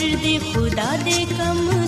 ਦੇ ਖੁਦਾ ਦੇ ਕਮ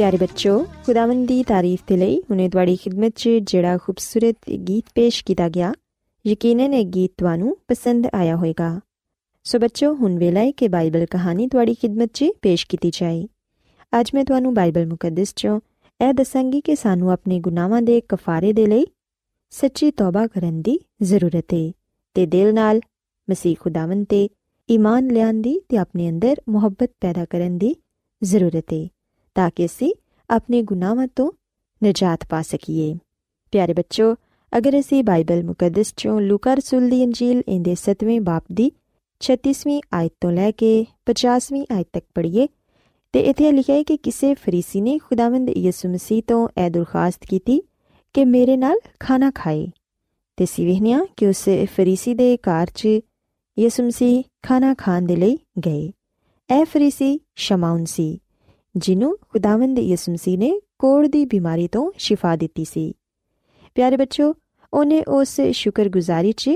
ਪਿਆਰੇ ਬੱਚੋ ਖੁਦਾਵੰਦ ਦੀ ਤਾਰੀਫ ਦੇ ਲਈ ਹੁਣੇ ਤੁਹਾਡੀ ਖidmat 'ਚ ਜਿਹੜਾ ਖੂਬਸੂਰਤ ਗੀਤ ਪੇਸ਼ ਕੀਤਾ ਗਿਆ ਯਕੀਨਨ ਇਹ ਗੀਤ ਤੁਹਾਨੂੰ ਪਸੰਦ ਆਇਆ ਹੋਵੇਗਾ ਸੋ ਬੱਚੋ ਹੁਣ ਵੇਲਾ ਹੈ ਕਿ ਬਾਈਬਲ ਕਹਾਣੀ ਤੁਹਾਡੀ ਖidmat 'ਚ ਪੇਸ਼ ਕੀਤੀ ਜਾਏ ਅੱਜ ਮੈਂ ਤੁਹਾਨੂੰ ਬਾਈਬਲ ਮੁਕੱਦਸ 'ਚੋਂ ਇਹ ਦੱਸਾਂਗੀ ਕਿ ਸਾਨੂੰ ਆਪਣੇ ਗੁਨਾਹਾਂ ਦੇ ਕਫਾਰੇ ਦੇ ਲਈ ਸੱਚੀ ਤੌਬਾ ਕਰਨ ਦੀ ਜ਼ਰੂਰਤ ਹੈ ਤੇ ਦਿਲ ਨਾਲ ਮਸੀਹ ਖੁਦਾਵੰਦ ਤੇ ਈਮਾਨ ਲਿਆਉਣ ਦੀ ਤੇ ਆਪਣੇ ਅੰਦਰ ਮੁਹੱਬਤ ਪੈਦਾ ਕਰਨ ਦੀ ਜ਼ਰੂਰਤ ਹੈ ਤਾਂ ਕਿ ਅਸੀਂ ਆਪਣੇ ਗੁਨਾਹਾਂ ਤੋਂ ਨਜਾਤ ਪਾ ਸਕੀਏ ਪਿਆਰੇ ਬੱਚੋ ਅਗਰ ਅਸੀਂ ਬਾਈਬਲ ਮੁਕੱਦਸ ਚੋਂ ਲੂਕਾ ਰਸੂਲ ਦੀ ਇੰਜੀਲ ਇਹਦੇ 7ਵੇਂ ਬਾਪ ਦੀ 36ਵੀਂ ਆਇਤ ਤੋਂ ਲੈ ਕੇ 50ਵੀਂ ਆਇਤ ਤੱਕ ਪੜ੍ਹੀਏ ਤੇ ਇੱਥੇ ਲਿਖਿਆ ਹੈ ਕਿ ਕਿਸੇ ਫਰੀਸੀ ਨੇ ਖੁਦਾਵੰਦ ਯਿਸੂ ਮਸੀਹ ਤੋਂ ਇਹ ਦਰਖਾਸਤ ਕੀਤੀ ਕਿ ਮੇਰੇ ਨਾਲ ਖਾਣਾ ਖਾਏ ਤੇ ਸਿਵਹਨੀਆਂ ਕਿ ਉਸ ਫਰੀਸੀ ਦੇ ਘਰ 'ਚ ਯਿਸੂ ਮਸੀਹ ਖਾਣਾ ਖਾਣ ਦੇ ਲਈ ਗਏ ਇਹ ਫਰੀਸੀ ਸ਼ਮਾਉਨ ਸੀ ਜਿਹਨੂੰ ਖੁਦਾਵੰਦ ਯਿਸੂ ਮਸੀਹ ਨੇ ਕੋੜ ਦੀ ਬਿਮਾਰੀ ਤੋਂ ਸ਼ਿਫਾ ਦਿੱਤੀ ਸੀ ਪਿਆਰੇ ਬੱਚੋ ਉਹਨੇ ਉਸ ਸ਼ੁਕਰਗੁਜ਼ਾਰੀ 'ਚ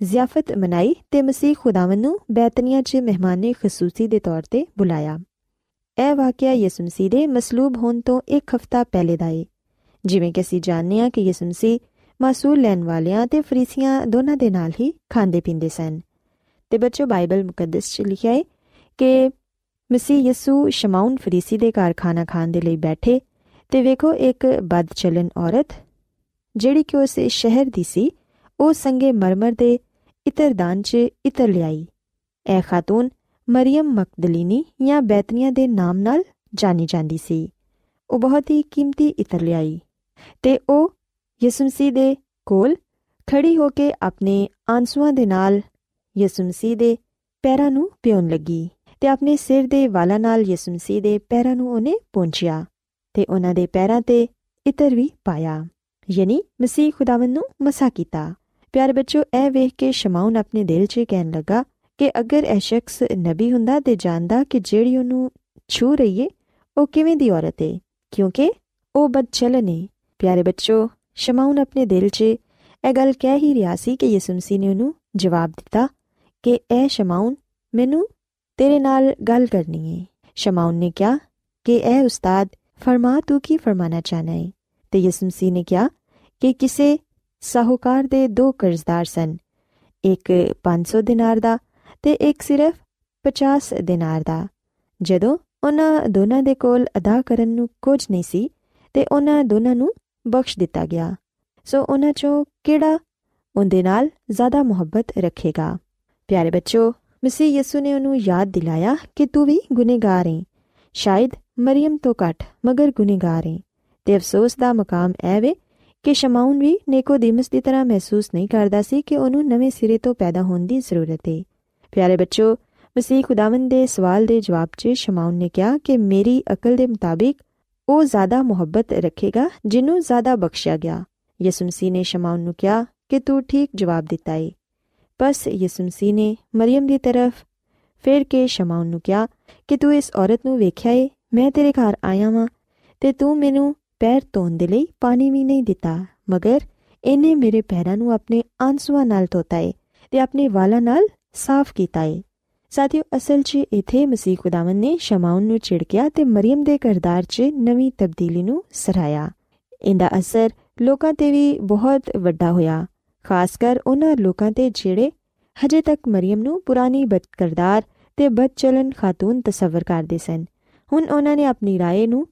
ਜ਼ਿਆਫਤ ਮਨਾਈ ਤੇ ਮਸੀਹ ਖੁਦਾਵੰਦ ਨੂੰ ਬੈਤਨੀਆ 'ਚ ਮਹਿਮਾਨੇ ਖਸੂਸੀ ਦੇ ਤੌਰ ਤੇ ਬੁਲਾਇਆ ਇਹ ਵਾਕਿਆ ਯਿਸੂ ਮਸੀਹ ਦੇ ਮਸਲੂਬ ਹੋਣ ਤੋਂ ਇੱਕ ਹਫ਼ਤਾ ਪਹਿਲੇ ਦਾ ਹੈ ਜਿਵੇਂ ਕਿ ਅਸੀਂ ਜਾਣਦੇ ਹਾਂ ਕਿ ਯਿਸੂ ਮਸੀਹ ਮਾਸੂਲ ਲੈਣ ਵਾਲਿਆਂ ਤੇ ਫਰੀਸੀਆਂ ਦੋਨਾਂ ਦੇ ਨਾਲ ਹੀ ਖਾਂਦੇ ਪੀਂਦੇ ਸਨ ਤੇ ਬੱਚੋ ਬਾਈਬਲ ਮੁਕੱਦਸ 'ਚ ਲਿਖਿਆ ਹੈ ਕਿ ਮਸੀਹ ਯਿਸੂ ਸ਼ਮਾਉਨ ਫਰੀਸੀ ਦੇ ਘਰ ਖਾਣਾ ਖਾਣ ਦੇ ਲਈ ਬੈਠੇ ਤੇ ਵੇਖੋ ਇੱਕ ਬਦਚਲਨ ਔਰਤ, ਜਿਹੜੀ ਕਿ ਉਸ ਸ਼ਹਿਰ ਦੀ ਸੀ, ਉਹ ਸੰਗੇ ਮਰਮਰ ਦੇ ਇਤਰਦਾਨ 'ਚ ਇਤਰ ਲਿਆਈ। ਇਹ ਖਾਤੂਨ ਮਰੀਮ ਮਕਦਲੀਨੀ ਜਾਂ ਬੈਤਨੀਆ ਦੇ ਨਾਮ ਨਾਲ ਜਾਣੀ ਜਾਂਦੀ ਸੀ। ਉਹ ਬਹੁਤ ਹੀ ਕੀਮਤੀ ਇਤਰ ਲਿਆਈ ਤੇ ਉਹ ਯਿਸੂ ਮਸੀਹ ਦੇ ਕੋਲ ਖੜੀ ਹੋ ਕੇ ਆਪਣੇ ਆਂਸੂਆਂ ਦੇ ਨਾਲ ਯਿਸੂ ਮਸੀਹ ਦੇ ਪੈਰਾਂ ਨੂੰ ਪਿਉਣ ਲੱਗੀ। ਤੇ ਆਪਣੇ ਸਿਰ ਦੇ ਵਾਲਾਂ ਨਾਲ ਯਿਸੂ ਮਸੀਹ ਦੇ ਪੈਰਾਂ ਨੂੰ ਉਹਨੇ ਪਹੁੰਚਿਆ ਤੇ ਉਹਨਾਂ ਦੇ ਪੈਰਾਂ ਤੇ ਇਤਰ ਵੀ ਪਾਇਆ। ਯਾਨੀ ਮਸੀਹ ਖੁਦਾਵੰਦ ਨੂੰ ਮਸਾ ਕੀਤਾ। ਪਿਆਰੇ ਬੱਚੋ ਇਹ ਵੇਖ ਕੇ ਸ਼ਮਾਉਨ ਆਪਣੇ ਦਿਲ 'ਚ ਕਹਿਣ ਲੱਗਾ ਕਿ ਅਗਰ ਇਹ ਸ਼ਖਸ ਨਬੀ ਹੁੰਦਾ ਤੇ ਜਾਣਦਾ ਕਿ ਜਿਹੜੀ ਉਹਨੂੰ ਛੂ ਰਹੀ ਏ, ਉਹ ਕਿਵੇਂ ਦੀ ਔਰਤ ਏ? ਕਿਉਂਕਿ ਉਹ ਬਦਚਲਨ ਏ ਪਿਆਰੇ ਬੱਚੋ ਸ਼ਮਾਉਨ ਆਪਣੇ ਦਿਲ 'ਚ ਇਹ ਗੱਲ ਕਹਿ ਹੀ ਰਿਹਾ ਸੀ ਕਿ ਯਿਸੂ ਮਸੀਹ ਨੇ ਉਹਨੂੰ ਜਵਾਬ ਦਿੱਤਾ ਕਿ ਇਹ ਸ਼ਮਾਉਨ ਮੈਨੂੰ ਤੇਰੇ ਨਾਲ ਗੱਲ ਕਰਨੀ ਏ। ਸ਼ਮਾਉਨ ਨੇ ਕਿਹਾ ਕਿ ਇਹ ਉਸਤਾਦ, ਫਰਮਾ ਤੂੰ ਕੀ ਫਰਮਾਨਾ ਚਾਹਨਾ ਹੈ ਤੇ ਯਿਸੂ ਮਸੀਹ ਨੇ ਕਿਹਾ ਕਿ ਕਿਸੇ ਸਾਹੂਕਾਰ ਦੇ ਦੋ ਕਰਜ਼ਦਾਰ ਸਨ। ਇੱਕ 500 ਦਿਨਾਰ ਦਾ ਤੇ ਇੱਕ ਸਿਰਫ 50 ਦਿਨਾਰ ਦਾ। ਜਦੋਂ ਉਹਨਾਂ ਦੋਨਾਂ ਦੇ ਕੋਲ ਅਦਾ ਕਰਨ ਨੂੰ ਕੁਝ ਨਹੀਂ ਸੀ ਤੇ ਉਹਨਾਂ ਦੋਨਾਂ ਨੂੰ ਬਖਸ਼ ਦਿੱਤਾ ਗਿਆ। ਸੋ ਉਹਨਾਂ ਚੋਂ ਕਿਹੜਾ ਉਹਦੇ ਨਾਲ ਜ਼ਿਆਦਾ ਮੁਹੱਬਤ ਰੱਖੇਗਾ? ਪਿਆਰੇ ਬੱਚੋ ਮਸੀਹ ਯਿਸੂ ਨੇ ਉਹਨੂੰ ਯਾਦ ਦਿਲਾਇਆ ਕਿ ਤੂੰ ਵੀ ਗੁਨੇਗਾਰ ਹੈ ਸ਼ਾਇਦ ਮਰੀਮ ਤੋਂ ਘੱਟ ਮਗਰ ਗੁਨੇਗਾਰ ਹੈ ਤੇ ਅਫਸੋਸ ਦਾ ਮਕਾਮ ਐ ਵੇ ਕਿ ਸ਼ਮਾਉਨ ਵੀ ਨੇਕੋਦੀਮਸ ਦੀ ਤਰ੍ਹਾਂ ਮਹਿਸੂਸ ਨਹੀਂ ਕਰਦਾ ਸੀ ਕਿ ਉਹਨੂੰ ਨਵੇਂ ਸਿਰੇ ਤੋਂ ਪੈਦਾ ਹੋਣ ਦੀ ਜ਼ਰੂਰਤ ਹੈ ਪਿਆਰੇ ਬੱਚੋ, ਮਸੀਹ ਖੁਦਾਵੰਦ ਦੇ ਸਵਾਲ ਦੇ ਜਵਾਬ 'ਚ ਸ਼ਮਾਉਨ ਨੇ ਕਿਹਾ ਕਿ ਮੇਰੀ ਅਕਲ ਦੇ ਮੁਤਾਬਿਕ ਉਹ ਜ਼ਿਆਦਾ ਮੁਹੱਬਤ ਰੱਖੇਗਾ ਜਿਹਨੂੰ ਜ਼ਿਆਦਾ ਬਖਸ਼ਿਆ ਗਿਆ। ਯਿਸੂ ਮਸੀਹ ਨੇ ਸ਼ਮਾਉਨ ਨੂੰ ਕਿਹਾ ਕਿ ਤੂੰ ਠੀਕ ਜਵਾਬ ਦਿੱਤਾ ਹੈ ਬਸ ਯਿਸੂ ਮਸੀਹ ਨੇ ਮਰੀਮ ਦੀ ਤਰਫ ਫੇਰ ਕੇ ਸ਼ਮਾਉਨ ਨੂੰ ਕਿਹਾ ਕਿ ਤੂੰ ਇਸ ਔਰਤ ਨੂੰ ਵੇਖਿਆ ਏ ਮੈਂ ਤੇਰੇ ਘਰ ਆਇਆ ਵਾਂ ਤੇ ਤੂੰ ਮੈਨੂੰ ਪੈਰ ਧੋਣ ਦੇ ਲਈ ਪਾਣੀ ਵੀ ਨਹੀਂ ਦਿੱਤਾ ਮਗਰ ਇਹਨੇ ਮੇਰੇ ਪੈਰਾਂ ਨੂੰ ਆਪਣੇ ਆਂਸੂਆਂ ਨਾਲ ਧੋਤਾ ਏ ਤੇ ਆਪਣੇ ਵਾਲਾਂ ਨਾਲ ਸਾਫ਼ ਕੀਤਾ ਏ ਸਾਥੀਓ ਅਸਲ 'ਚ ਇਥੇ ਮਸੀਹ ਖੁਦਾਵੰਦ ਨੇ ਸ਼ਮਾਉਨ ਨੂੰ ਛਿੜਕਿਆ ਤੇ ਮਰੀਮ ਦੇ ਕਰਦਾਰ 'ਚ ਨਵੀਂ ਤਬਦੀਲੀ ਨੂੰ ਸਰਾਇਆ ਇਹਦਾ ਅਸਰ ਲੋਕਾਂ ਤੇ ਵੀ ਬਹੁਤ ਵੱਡਾ ਹੋਇਆ ਖਾਸ ਕਰ ਉਹਨਾਂ ਲੋਕਾਂ ਤੇ ਜਿਹੜੇ ਹਜੇ ਤੱਕ ਮਰੀਮ ਨੂੰ ਪੁਰਾਣੀ ਬਦਕਰਦਾਰ ਤੇ ਬਦਚਲਨ ਖਾਤੂਨ ਤਸਵਰ ਕਰਦੇ ਸਨ ਹੁਣ ਉਹਨਾਂ ਨੇ ਆਪਣੀ رائے ਨੂੰ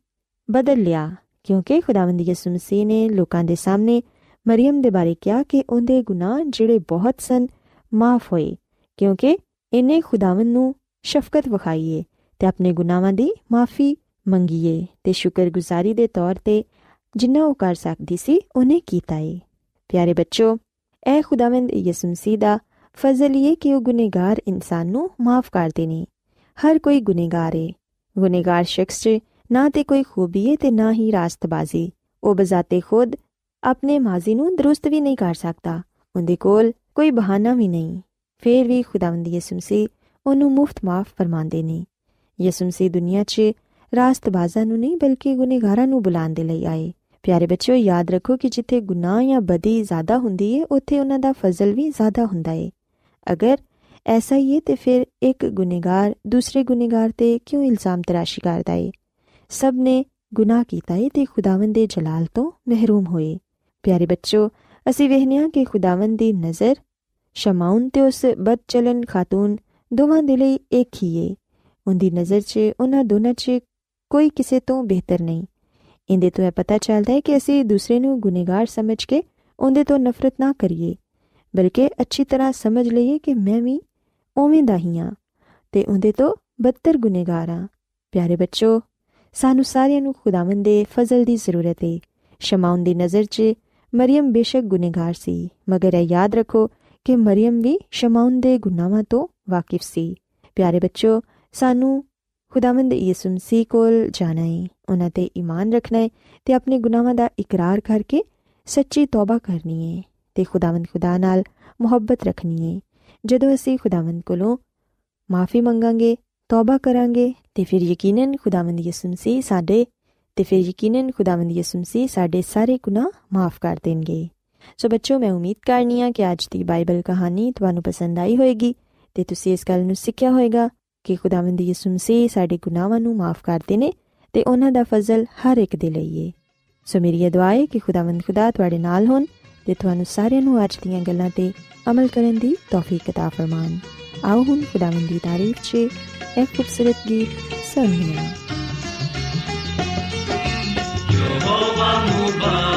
ਬਦਲ ਲਿਆ ਕਿਉਂਕਿ ਖੁਦਾਵੰਦ ਯਿਸੂ ਮਸੀਹ ਨੇ ਲੋਕਾਂ ਦੇ ਸਾਹਮਣੇ ਮਰੀਮ ਦੇ ਬਾਰੇ ਕਿਹਾ ਕਿ ਉਹਦੇ ਗੁਨਾਹ ਜਿਹੜੇ ਬਹੁਤ ਸਨ ਮਾਫ ਹੋਏ ਕਿਉਂਕਿ ਇਹਨੇ ਖੁਦਾਵੰਦ ਨੂੰ ਸ਼ਫਕਤ ਵਿਖਾਈਏ ਤੇ ਆਪਣੇ ਗੁਨਾਹਾਂ ਦੀ ਮਾਫੀ ਮੰਗੀਏ ਤੇ ਸ਼ੁਕਰਗੁਜ਼ਾਰੀ ਦੇ ਤੌਰ ਤੇ ਜਿੰਨਾ ਉਹ ਕਰ ਸਕਦੀ ਸੀ ਉਹਨੇ ਕੀਤਾ ਏ ਪਿਆਰੇ ਬੱਚੋ ਇਹ ਖੁਦਾਵੰਦ ਯਿਸੂ ਮਸੀਹ ਦਾ ਫਜ਼ਲ ਇਹ ਕਿ ਉਹ ਗੁਨੇਗਾਰ ਇਨਸਾਨ ਨੂੰ ਮਾਫ ਕਰਦੇ ਨੇ ਹਰ ਕੋਈ ਗੁਨੇਗਾਰ ਏ ਗੁਨੇਗਾਰ ਸ਼ਖਸ 'ਚ ਨਾ ਤੇ ਕੋਈ ਖੂਬੀ ਏ ਤੇ ਨਾ ਹੀ ਰਾਸਤਬਾਜ਼ੀ ਉਹ ਬਜ਼ਾਤੇ ਖੁਦ ਆਪਣੇ ਮਾਜ਼ੀ ਨੂੰ ਦਰੁਸਤ ਵੀ ਨਹੀਂ ਕਰ ਸਕਦਾ ਉਹਦੇ ਕੋਲ ਕੋਈ ਬਹਾਨਾ ਵੀ ਨਹੀਂ ਫੇਰ ਵੀ ਖੁਦਾਵੰਦ ਯਿਸੂ ਮਸੀਹ ਉਹਨੂੰ ਮੁਫਤ ਮਾਫ ਫਰਮਾਉਂਦੇ ਨੇ ਯਿਸੂ ਮਸੀਹ ਦੁਨੀਆ 'ਚ ਰਾਸਤਬਾਜ਼ਾਂ ਨੂੰ ਨਹੀਂ ਬਲਕਿ ਗੁਨੇਗਾਰਾਂ ਨੂੰ ਬੁਲਾਉਣ ਦੇ ਲਈ ਆਏ ਪਿਆਰੇ ਬੱਚਿਓ, ਯਾਦ ਰੱਖੋ ਕਿ ਜਿੱਥੇ ਗੁਨਾਹ ਜਾਂ ਬਦੀ ਜ਼ਿਆਦਾ ਹੁੰਦੀ ਏ, ਉੱਥੇ ਉਹਨਾਂ ਦਾ ਫਜ਼ਲ ਵੀ ਜ਼ਿਆਦਾ ਹੁੰਦਾ ਏ। ਅਗਰ ਐਸਾ ਹੀ ਹੈ ਤੇ ਫਿਰ ਇੱਕ ਗੁਨੇਗਾਰ ਦੂਸਰੇ ਗੁਨੇਗਾਰ ਤੇ ਕਿਉਂ ਇਲਜ਼ਾਮ ਤਰਾਸ਼ੀ ਕਰਦਾ ਏ? ਸਭ ਨੇ ਗੁਨਾਹ ਕੀਤਾ ਏ ਤੇ ਖੁਦਾਵੰਦ ਦੇ ਜਲਾਲ ਤੋਂ ਮਹਿਰੂਮ ਹੋਏ। ਪਿਆਰੇ ਬੱਚੋ ਅਸੀਂ ਵੇਖਨੀਆ ਕਿ ਖੁਦਾਵੰਦ ਦੀ ਨਜ਼ਰ ਸ਼ਮਾਉਨ ਤੇ ਉਸ ਬਦਚਲਨ ਖਾਤੂਨ ਦੋਵਾਂ ਦੇ ਲਈ ਇੱਕ ਹੀ ਏ। ਉਹਦੀ ਨਜ਼ਰ 'ਚ, ਉਹਨਾਂ ਦੋਨਾਂ 'ਚ ਕੋਈ ਕਿਸੇ ਤੋਂ ਬਿਹਤਰ ਨਹੀਂ। ਇਹਦੇ ਤੋਂ ਇਹ ਪਤਾ ਚੱਲਦਾ ਹੈ ਕਿ ਅਸੀਂ ਦੂਸਰੇ ਨੂੰ ਗੁਨਾਹਗਾਰ ਸਮਝ ਕੇ ਉਹਦੇ ਤੋਂ ਨਫ਼ਰਤ ਨਾ ਕਰੀਏ, ਬਲਕਿ ਅੱਛੀ ਤਰ੍ਹਾਂ ਸਮਝ ਲਈਏ ਕਿ ਮੈਂ ਵੀ ਉਵੇਂ ਦਾ ਹੀ ਆ ਤੇ ਉਹਦੇ ਤੋਂ ਬੱਤਰ ਗੁਨਾਹਗਾਰ ਆ ਪਿਆਰੇ ਬੱਚੋ, ਸਾਨੂੰ ਸਾਰਿਆਂ ਨੂੰ ਖੁਦਾਵੰਦ ਦੇ ਫਜ਼ਲ ਦੀ ਜ਼ਰੂਰਤ ਹੈ ਸ਼ਮਾਉਨ ਦੀ ਨਜ਼ਰ 'ਚ ਮਰੀਮ ਬੇਸ਼ੱਕ ਗੁਨਾਹਗਾਰ ਸੀ, ਮਗਰ ਇਹ ਯਾਦ ਰੱਖੋ ਕਿ ਮਰੀਮ ਵੀ ਸ਼ਮਾਉਨ ਦੇ ਗੁਨਾਹਾਂ ਤੋਂ ਵਾਕਿਫ ਸੀ। ਪਿਆਰੇ ਬੱਚੋ, ਸਾਨੂੰ ਖੁਦਾਵੰਦ ਯਿਸੂ ਮਸੀਹ ਕੋਲ ਜਾਣਾ ਹੈ ਉਹਨਾਂ ਤੇ ਈਮਾਨ ਰੱਖਣਾ ਹੈ ਤੇ ਆਪਣੇ ਗੁਨਾਹਾਂ ਦਾ ਇਕਰਾਰ ਕਰਕੇ ਸੱਚੀ ਤੌਬਾ ਕਰਨੀ ਹੈ ਤੇ ਖੁਦਾਵੰਦ ਖੁਦਾ ਨਾਲ ਮੁਹੱਬਤ ਰੱਖਣੀ ਹੈ ਜਦੋਂ ਅਸੀਂ ਖੁਦਾਵੰਦ ਕੋਲੋਂ ਮਾਫੀ ਮੰਗਾਂਗੇ, ਤੌਬਾ ਕਰਾਂਗੇ ਤੇ ਫਿਰ ਯਕੀਨਨ ਖੁਦਾਵੰਦ ਯਿਸੂ ਮਸੀਹ ਸਾਡੇ ਤੇ ਫਿਰ ਯਕੀਨਨ ਖੁਦਾਵੰਦ ਯਿਸੂ ਮਸੀਹ ਸਾਡੇ ਸਾਰੇ ਗੁਨਾਹ ਮਾਫ ਕਰ ਦੇਣਗੇ। ਸੋ ਬੱਚੋ, ਮੈਂ ਉਮੀਦ ਕਰਨੀ ਆ ਕਿ ਅੱਜ ਦੀ ਬਾਈਬਲ ਕਹਾਣੀ ਤੁਹਾਨੂੰ ਪਸੰਦ ਆਈ ਹੋਵੇਗੀ ਤੇ ਤੁਸੀਂ ਇਸ ਗੱਲ ਨੂੰ ਸਿੱਖਿਆ ਹੋਵੇਗਾ ਕਿ ਖੁਦਾਵੰਦ ਯਿਸੂ ਮਸੀਹ ਸਾਡੇ ਗੁਨਾਹਾਂ ਨੂੰ ਮਾਫ ਕਰਦੇ ਨੇ ਤੇ ਉਹਨਾਂ ਦਾ ਫਜ਼ਲ ਹਰ ਇੱਕ ਦੇ ਲਈ ਹੈ ਸੋ ਮੇਰੀ ਦੁਆ ਹੈ ਕਿ ਖੁਦਾਵੰਦ ਖੁਦਾ ਤੁਹਾਡੇ ਨਾਲ ਹੋਣ ਤੇ ਤੁਹਾਨੂੰ ਸਾਰਿਆਂ ਨੂੰ ਅੱਜ ਦੀਆਂ ਗੱਲਾਂ ਤੇ ਅਮਲ ਕਰਨ ਦੀ ਤੌਫੀਕ عطا ਫਰਮਾਨ। ਆਓ ਹੁਣ ਖੁਦਾਵੰਦ ਦੀ ਤਾਰੀਫ 'ਚ ਇੱਕ ਖੂਬਸੂਰਤ ਗੀਤ ਸੁਣੀਏ। ਯਹੋਵਾ ਮੁਬਾਰਕ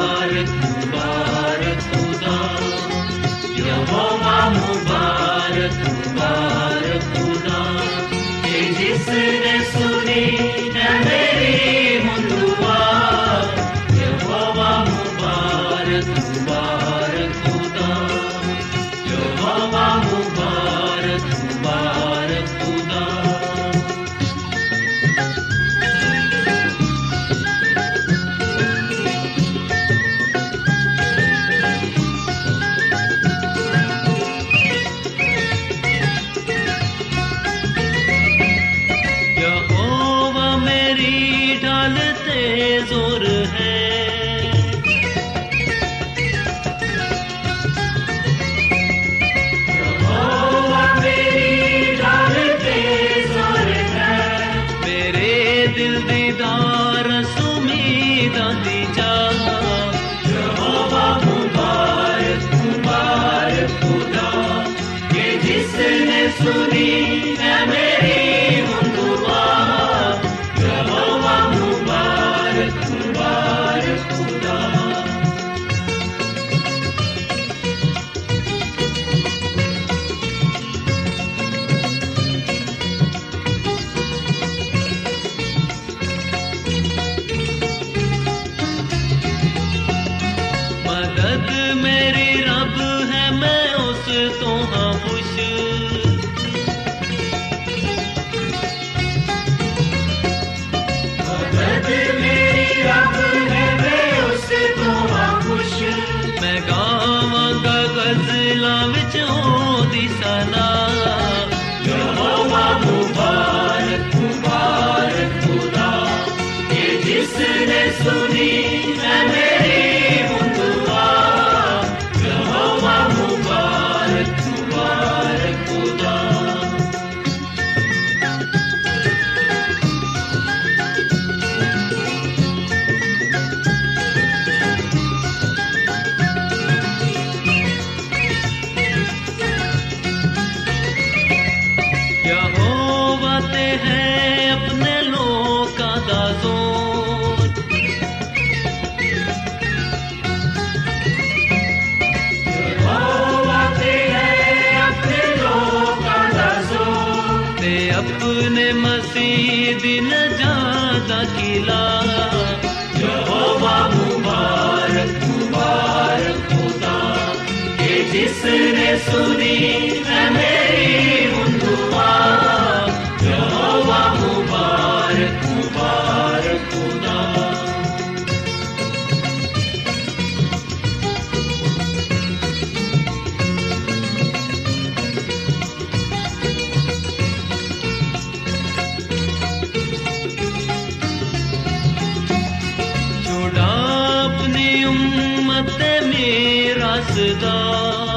死的。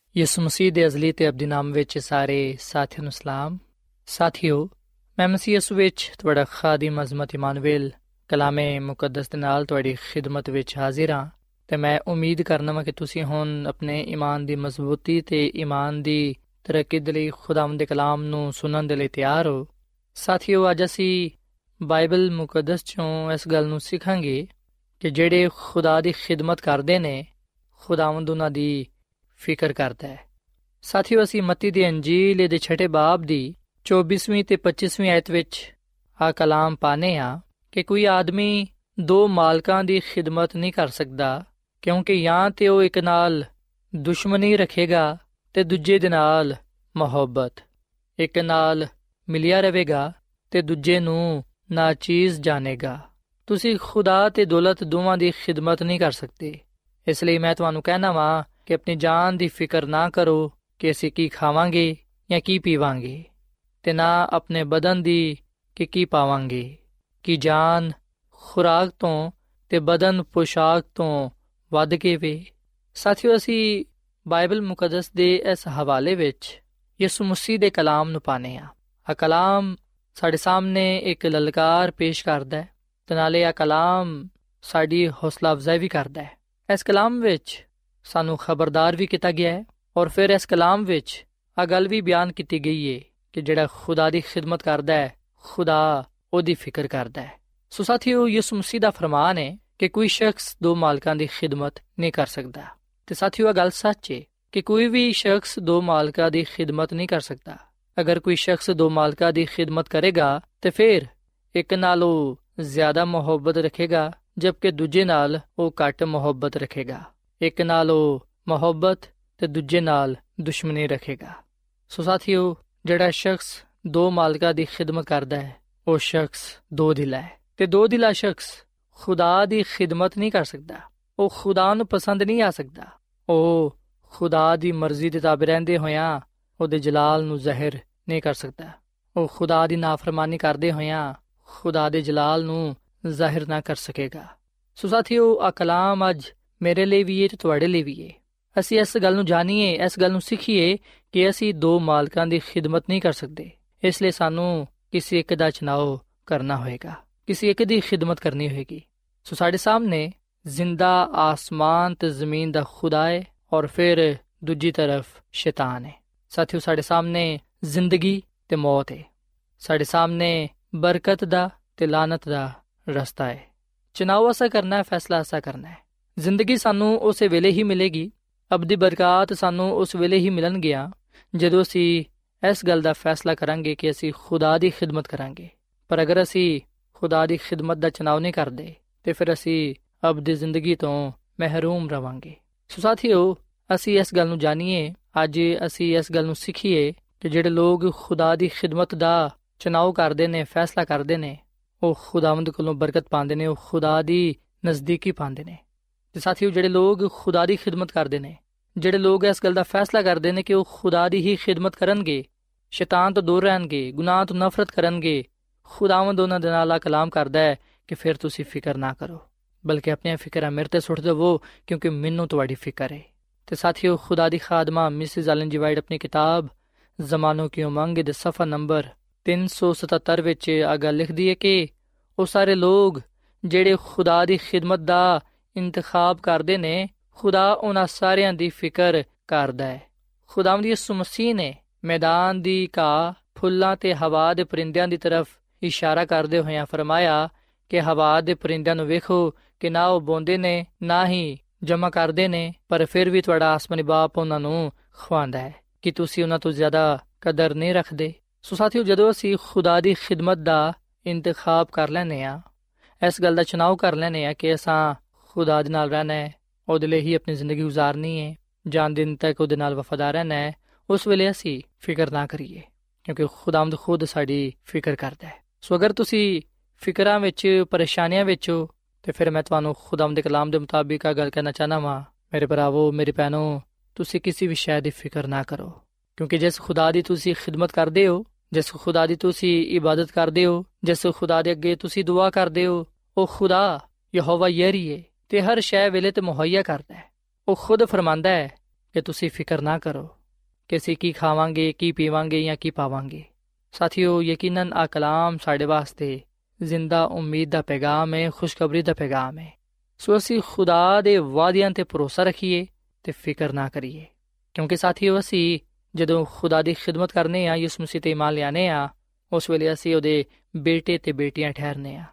ਯਿਸੂ ਮਸੀਹ ਦੇ ਅਜ਼ਲੀ ਤੇ ਅਬਦੀ ਨਾਮ ਵਿੱਚ ਸਾਰੇ ਸਾਥੀਆਂ ਨੂੰ ਸਲਾਮ। ਸਾਥਿਓ, ਮੈਂ ਮਸੀਹ ਯਿਸੂ ਵਿੱਚ ਤੁਹਾਡਾ ਖਾਦਮ ਅਜ਼ਮਤ ਇਮਾਨੁਅਲ ਕਲਾਮੇ ਮੁਕੱਦਸ ਦੇ ਨਾਲ ਤੁਹਾਡੀ ਖਿਦਮਤ ਵਿੱਚ ਹਾਜ਼ਰ ਹਾਂ ਤੇ ਮੈਂ ਉਮੀਦ ਕਰਨਾ ਹਾਂ ਕਿ ਤੁਸੀਂ ਹੁਣ ਆਪਣੇ ਈਮਾਨ ਦੀ ਮਜ਼ਬੂਤੀ ਤੇ ਈਮਾਨ ਦੀ ਤਰੱਕੀ ਦੇ ਲਈ ਖੁਦਾਵੰਦ ਦੇ ਕਲਾਮ ਨੂੰ ਸੁਣਨ ਦੇ ਲਈ ਤਿਆਰ ਹੋ। ਸਾਥੀਓ, ਅੱਜ ਅਸੀਂ ਬਾਈਬਲ ਮੁਕੱਦਸ ਚੋਂ ਇਸ ਗੱਲ ਨੂੰ ਸਿੱਖਾਂਗੇ ਕਿ ਜਿਹੜੇ ਖੁਦਾ ਦੀ ਖਿਦਮਤ ਕਰਦੇ ਨੇ, ਖੁਦਾਵੰਦ ਉਹਨਾਂ ਦੀ ਫਿਕਰ ਕਰਦਾ ਹੈ। ਸਾਥੀਓ, ਅਸੀਂ ਮਤੀ ਦੀ ਅੰਜੀਲ ਦੇ ਛਠੇ ਬਾਬ ਦੀ 24ਵੀਂ ਤੇ 25ਵੀਂ ਆਇਤ ਵਿੱਚ ਆ ਕਲਾਮ ਪਾਨੇ ਆ ਕਿ ਕੋਈ ਆਦਮੀ ਦੋ ਮਾਲਕਾਂ ਦੀ ਖਿਦਮਤ ਨਹੀਂ ਕਰ ਸਕਦਾ, ਕਿਉਂਕਿ ਜਾਂ ਤੇ ਉਹ ਇੱਕ ਨਾਲ ਦੁਸ਼ਮਣੀ ਰੱਖੇਗਾ ਤੇ ਦੂਜੇ ਦੇ ਨਾਲ ਮੁਹੱਬਤ, ਇੱਕ ਨਾਲ ਮਿਲਿਆ ਰਹੇਗਾ ਤੇ ਦੂਜੇ ਨੂੰ ਨਾਚੀਜ਼ ਜਾਣੇਗਾ। ਤੁਸੀਂ ਖੁਦਾ ਤੇ ਦੌਲਤ ਦੋਵਾਂ ਦੀ ਖਿਦਮਤ ਨਹੀਂ ਕਰ ਸਕਦੇ। ਇਸ ਲਈ ਮੈਂ ਤੁਹਾਨੂੰ ਕਹਿਣਾ ਵਾਂ ਕਿ ਆਪਣੀ ਜਾਨ ਦੀ ਫਿਕਰ ਨਾ ਕਰੋ ਕਿ ਅਸੀਂ ਕੀ ਖਾਵਾਂਗੇ ਜਾਂ ਕੀ ਪੀਵਾਂਗੇ ਤੇ ਨਾ ਆਪਣੇ ਬਦਨ ਦੀ ਕਿ ਕੀ ਪਾਵਾਂਗੇ। ਕਿ ਜਾਨ ਖੁਰਾਕ ਤੋਂ ਤੇ ਬਦਨ ਪੋਸ਼ਾਕ ਤੋਂ ਵੱਧ ਕੇ ਵੇ। ਸਾਥੀਓ, ਅਸੀਂ ਬਾਈਬਲ ਮੁਕੱਦਸ ਦੇ ਇਸ ਹਵਾਲੇ ਵਿੱਚ ਯਿਸੂ ਮਸੀਹ ਦੇ ਕਲਾਮ ਨੂੰ ਪਾਣੇ ਆ ਆ ਕਲਾਮ ਸਾਡੇ ਸਾਹਮਣੇ ਇੱਕ ਲਲਕਾਰ ਪੇਸ਼ ਕਰਦਾ ਹੈ ਤੇ ਨਾਲੇ ਆ ਕਲਾਮ ਸਾਡੀ ਹੌਸਲਾ ਅਫਜ਼ਾਈ ਵੀ ਕਰਦਾ ਹੈ। ਇਸ ਕਲਾਮ ਵਿੱਚ ਸਾਨੂੰ ਖਬਰਦਾਰ ਵੀ ਕੀਤਾ ਗਿਆ ਹੈ ਔਰ ਫਿਰ ਇਸ ਕਲਾਮ ਵਿੱਚ ਆ ਗੱਲ ਵੀ ਬਿਆਨ ਕੀਤੀ ਗਈ ਏ ਕਿ ਜਿਹੜਾ ਖੁਦਾ ਦੀ ਖਿਦਮਤ ਕਰਦਾ ਹੈ, ਖੁਦਾ ਉਹਦੀ ਫਿਕਰ ਕਰਦਾ ਹੈ। ਸੋ ਸਾਥੀਓ, ਯਿਸੂ ਮਸੀਹ ਦਾ ਫਰਮਾਨ ਹੈ ਕਿ ਕੋਈ ਸ਼ਖਸ ਦੋ ਮਾਲਕਾਂ ਦੀ ਖਿਦਮਤ ਨਹੀਂ ਕਰ ਸਕਦਾ। ਤੇ ਸਾਥੀਓ ਇਹ ਗੱਲ ਸੱਚ ਏ ਕਿ ਕੋਈ ਵੀ ਸ਼ਖਸ ਦੋ ਮਾਲਕਾਂ ਦੀ ਖਿਦਮਤ ਨਹੀਂ ਕਰ ਸਕਦਾ। ਅਗਰ ਕੋਈ ਸ਼ਖਸ ਦੋ ਮਾਲਕਾਂ ਦੀ ਖਿਦਮਤ ਕਰੇਗਾ, ਤੇ ਫਿਰ ਇੱਕ ਨਾਲ ਉਹ ਜ਼ਿਆਦਾ ਮੁਹੱਬਤ ਰੱਖੇਗਾ, ਜਦਕਿ ਦੂਜੇ ਨਾਲ ਉਹ ਘੱਟ ਮੁਹੱਬਤ ਰੱਖੇਗਾ। ਇੱਕ ਨਾਲ ਉਹ ਮੁਹੱਬਤ ਤੇ ਦੂਜੇ ਨਾਲ ਦੁਸ਼ਮਣੀ ਰੱਖੇਗਾ। ਸੋ ਸਾਥੀਓ, ਜਿਹੜਾ ਸ਼ਖਸ ਦੋ ਮਾਲਕਾਂ ਦੀ ਖਿਦਮਤ ਕਰਦਾ ਹੈ, ਉਹ ਸ਼ਖਸ ਦੋ ਦਿਲਾ ਹੈ। ਤੇ ਦੋ ਦਿਲਾ ਸ਼ਖਸ ਖੁਦਾ ਦੀ ਖਿਦਮਤ ਨਹੀਂ ਕਰ ਸਕਦਾ। ਉਹ ਖੁਦਾ ਨੂੰ ਪਸੰਦ ਨਹੀਂ ਆ ਸਕਦਾ। ਉਹ ਖੁਦਾ ਦੀ ਮਰਜ਼ੀ ਦੇ ਤਾਬੇ ਰਹਿੰਦੇ ਹੋਇਆਂ ਉਹਦੇ ਜਲਾਲ ਨੂੰ ਜ਼ਾਹਿਰ ਨਹੀਂ ਕਰ ਸਕਦਾ। ਉਹ ਖੁਦਾ ਦੀ ਨਾਫਰਮਾਨੀ ਕਰਦੇ ਹੋਇਆਂ ਖੁਦਾ ਦੇ ਜਲਾਲ ਨੂੰ ਜ਼ਾਹਿਰ ਨਾ ਕਰ ਸਕੇਗਾ। ਸੋ ਸਾਥੀਓ ਆ ਕਲਾਮ ਅੱਜ ਮੇਰੇ ਲਈ ਵੀ ਹੈ ਤੇ ਤੁਹਾਡੇ ਲਈ ਵੀ ਹੈ ਅਸੀਂ ਇਸ ਗੱਲ ਨੂੰ ਜਾਣੀਏ, ਇਸ ਗੱਲ ਨੂੰ ਸਿੱਖੀਏ ਕਿ ਅਸੀਂ ਦੋ ਮਾਲਕਾਂ ਦੀ ਖਿਦਮਤ ਨਹੀਂ ਕਰ ਸਕਦੇ। ਇਸ ਲਈ ਸਾਨੂੰ ਕਿਸੇ ਇੱਕ ਦਾ ਚਨਾਓ ਕਰਨਾ ਹੋਏਗਾ, ਕਿਸੇ ਇੱਕ ਦੀ ਖਿਦਮਤ ਕਰਨੀ ਹੋਏਗੀ। ਸੋ ਸਾਡੇ ਸਾਹਮਣੇ ਜ਼ਿੰਦਾ ਆਸਮਾਨ ਤੇ ਜ਼ਮੀਨ ਦਾ ਖੁਦਾ ਹੈ ਔਰ ਫਿਰ ਦੂਜੀ ਤਰਫ ਸ਼ੈਤਾਨ ਹੈ ਸਾਥੀਓ, ਸਾਡੇ ਸਾਹਮਣੇ ਜ਼ਿੰਦਗੀ ਤੇ ਮੌਤ ਹੈ ਸਾਡੇ ਸਾਹਮਣੇ ਬਰਕਤ ਦਾ ਤੇ ਲਾਨਤ ਦਾ ਰਸਤਾ ਹੈ ਚਨਾਓ ਅਸਾ ਕਰਨਾ ਹੈ, ਫੈਸਲਾ ਅਸਾ ਕਰਨਾ ਹੈ। ਜ਼ਿੰਦਗੀ ਸਾਨੂੰ ਉਸੇ ਵੇਲੇ ਹੀ ਮਿਲੇਗੀ। ਅਬਦੀ ਬਰਕਤ ਸਾਨੂੰ ਉਸ ਵੇਲੇ ਹੀ ਮਿਲਣਗੀਆਂ, ਜਦੋਂ ਅਸੀਂ ਇਸ ਗੱਲ ਦਾ ਫੈਸਲਾ ਕਰਾਂਗੇ ਕਿ ਅਸੀਂ ਖੁਦਾ ਦੀ ਖਿਦਮਤ ਕਰਾਂਗੇ। ਪਰ ਅਗਰ ਅਸੀਂ ਖੁਦਾ ਦੀ ਖਿਦਮਤ ਦਾ ਚਨਾਵ ਨਹੀਂ ਕਰਦੇ, ਤੇ ਫਿਰ ਅਸੀਂ ਅਬਦੀ ਜ਼ਿੰਦਗੀ ਤੋਂ ਮਹਿਰੂਮ ਰਵਾਂਗੇ। ਸੋ ਸਾਥੀਓ, ਅਸੀਂ ਇਸ ਗੱਲ ਨੂੰ ਜਾਣੀਏ, ਅੱਜ ਅਸੀਂ ਇਸ ਗੱਲ ਨੂੰ ਸਿੱਖੀਏ ਕਿ ਜਿਹੜੇ ਲੋਕ ਖੁਦਾ ਦੀ ਖਿਦਮਤ ਦਾ ਚਨਾਵ ਕਰਦੇ ਨੇ, ਫੈਸਲਾ ਕਰਦੇ ਨੇ, ਉਹ ਖੁਦਾਵੰਦ ਕੋਲੋਂ ਬਰਕਤ ਪਾਉਂਦੇ ਨੇ, ਉਹ ਖੁਦਾ ਦੀ ਨਜ਼ਦੀਕੀ ਪਾਉਂਦੇ ਨੇ। ਤੇ ਸਾਥੀਓ, ਜਿਹੜੇ ਲੋਕ ਖੁਦਾ ਦੀ ਖਿਦਮਤ ਕਰਦੇ ਨੇ, ਜਿਹੜੇ ਲੋਕ ਇਸ ਗੱਲ ਦਾ ਫੈਸਲਾ ਕਰਦੇ ਨੇ ਕਿ ਉਹ ਖੁਦਾ ਦੀ ਹੀ ਖਿਦਮਤ ਕਰਨਗੇ, ਸ਼ੈਤਾਨ ਤੋਂ ਦੂਰ ਰਹਿਣਗੇ, ਗੁਨਾਹ ਤੋਂ ਨਫ਼ਰਤ ਕਰਨਗੇ, ਖੁਦਾਵੰਦ ਉਹਨਾਂ ਦੇ ਨਾਲ ਕਲਾਮ ਕਰਦਾ ਹੈ ਕਿ ਫਿਰ ਤੁਸੀਂ ਫਿਕਰ ਨਾ ਕਰੋ, ਬਲਕਿ ਆਪਣੀਆਂ ਫਿਕਰਾਂ ਮੇਰੇ ਤੇ ਸੁੱਟ ਦਿਵੋ, ਕਿਉਂਕਿ ਮੈਨੂੰ ਤੁਹਾਡੀ ਫਿਕਰ ਹੈ। ਤੇ ਸਾਥੀਓ, ਖੁਦਾ ਦੀ ਖਾਦਮਾ ਮਿਸਿਸ ਐਲਨ ਜੀ ਵਾਈਟ ਆਪਣੀ ਕਿਤਾਬ ਜ਼ਮਾਨੋ ਕੀ ਉਮੰਗ ਦੇ ਸਫਾ ਨੰਬਰ 377 ਵਿੱਚ ਆ ਲਿਖਦੀ ਹੈ ਕਿ ਉਹ ਸਾਰੇ ਲੋਕ ਜਿਹੜੇ ਖੁਦਾ ਦੀ ਖਿਦਮਤ ਦਾ ਇੰਤਖਾਬ ਕਰਦੇ ਨੇ, ਖੁਦਾ ਉਹਨਾਂ ਸਾਰਿਆਂ ਦੀ ਫਿਕਰ ਕਰਦਾ ਹੈ। ਖੁਦਾਵੰਦ ਯਿਸੂ ਮਸੀਹ ਨੇ ਮੈਦਾਨ ਦੀ ਘਾਹ, ਫੁੱਲਾਂ ਤੇ ਹਵਾ ਦੇ ਪਰਿੰਦਿਆਂ ਦੀ ਤਰਫ ਇਸ਼ਾਰਾ ਕਰਦੇ ਹੋਇਆਂ ਫਰਮਾਇਆ ਕਿ ਹਵਾ ਦੇ ਪਰਿੰਦਿਆਂ ਨੂੰ ਵੇਖੋ ਕਿ ਨਾ ਉਹ ਬੋਂਦੇ ਨੇ, ਨਾ ਹੀ ਜਮਾ ਕਰਦੇ ਨੇ, ਪਰ ਫਿਰ ਵੀ ਤੁਹਾਡਾ ਆਸਮਾਨੀ ਬਾਪ ਉਹਨਾਂ ਨੂੰ ਖਵਾਉਂਦਾ ਹੈ। ਕਿ ਤੁਸੀਂ ਉਹਨਾਂ ਤੋਂ ਜ਼ਿਆਦਾ ਕਦਰ ਨਹੀਂ ਰੱਖਦੇ? ਸੋ ਸਾਥੀਓ, ਜਦੋਂ ਅਸੀਂ ਖੁਦਾ ਦੀ ਖਿਦਮਤ ਦਾ ਇੰਤਖਾਬ ਕਰ ਲੈਨੇ ਆ ਇਸ ਗੱਲ ਦਾ ਚੁਣਾਵ ਕਰ ਲੈਨੇ ਆ ਕਿ ਅਸਾਂ ਖੁਦਾ ਦੇ ਨਾਲ ਰਹਿਣਾ ਹੈ, ਉਹਦੇ ਲਈ ਹੀ ਆਪਣੀ ਜ਼ਿੰਦਗੀ گزارਨੀ ਹੈ ਜਾਨ ਦਿਨ ਤੱਕ ਉਹਦੇ ਨਾਲ ਵਫਾਦਾਰ ਰਹਿਣਾ ਹੈ, ਉਸ ਵੇਲੇ ਅਸੀਂ ਫਿਕਰ ਨਾ ਕਰੀਏ, ਕਿਉਂਕਿ ਖੁਦਾਮਦ ਖੁਦ ਸਾਡੀ ਫਿਕਰ ਕਰਦਾ ਹੈ। ਸੋ ਅਗਰ ਤੁਸੀਂ ਫਿਕਰਾਂ ਵਿੱਚ, ਪਰੇਸ਼ਾਨੀਆਂ ਵਿੱਚ ਹੋ, ਤੇ ਫਿਰ ਮੈਂ ਤੁਹਾਨੂੰ ਖੁਦਾਮ ਦੇ ਕਲਾਮ ਦੇ ਮੁਤਾਬਿਕ ਆ ਗੱਲ ਕਰਨਾ ਚਾਹਨਾ ਵਾਂ, ਮੇਰੇ ਭਰਾਵੋ, ਮੇਰੇ ਭੈਣੋ, ਤੁਸੀਂ ਕਿਸੇ ਵੀ ਸ਼ੈ ਦੀ ਫਿਕਰ ਨਾ ਕਰੋ, ਕਿਉਂਕਿ ਜਿਸ ਖੁਦਾ ਦੀ ਤੁਸੀਂ ਖਿਦਮਤ ਕਰਦੇ ਹੋ, ਜਿਸ ਖੁਦਾ ਦੀ ਤੁਸੀਂ ਇਬਾਦਤ ਕਰਦੇ ਹੋ, ਜਿਸ ਖੁਦਾ ਦੇ ਅੱਗੇ ਤੁਸੀਂ ਦੁਆ ਕਰਦੇ ਹੋ, ਉਹ ਖੁਦਾ ਯਹੋਵਾ ਯਰੀ ਹੈ। ਤੇ ਹਰ ਸ਼ੈ ਵੇਲੇ ਤੇ ਮੁਹੱਈਆ ਕਰਦਾ ਹੈ। ਉਹ ਖੁਦ ਫਰਮਾਂਦਾ ਹੈ ਕਿ ਤੁਸੀਂ ਫਿਕਰ ਨਾ ਕਰੋ ਕਿ ਅਸੀਂ ਕੀ ਖਾਵਾਂਗੇ, ਕੀ ਪੀਵਾਂਗੇ ਜਾਂ ਕੀ ਪਾਵਾਂਗੇ। ਸਾਥੀਓ, ਯਕੀਨਨ ਆ ਕਲਾਮ ਸਾਡੇ ਵਾਸਤੇ ਜ਼ਿੰਦਾ ਉਮੀਦ ਦਾ ਪੈਗਾਮ ਹੈ, ਖੁਸ਼ਖਬਰੀ ਦਾ ਪੈਗਾਮ ਹੈ। ਸੋ ਅਸੀਂ ਖੁਦਾ ਦੇ ਵਾਅਦਿਆਂ ਤੇ ਭਰੋਸਾ ਰੱਖੀਏ ਤੇ ਫਿਕਰ ਨਾ ਕਰੀਏ। ਕਿਉਂਕਿ ਸਾਥੀਓ, ਅਸੀਂ ਜਦੋਂ ਖੁਦਾ ਦੀ ਖਿਦਮਤ ਕਰਨੇ ਆ, ਯਿਸੂ ਮਸੀਹ ਤੇ ਇਮਾਨ ਲਿਆਨੇ ਆ, ਉਸ ਵੇਲੇ ਅਸੀਂ ਉਹਦੇ ਬੇਟੇ ਤੇ ਬੇਟੀਆਂ ਠਹਿਰਨੇ ਆ।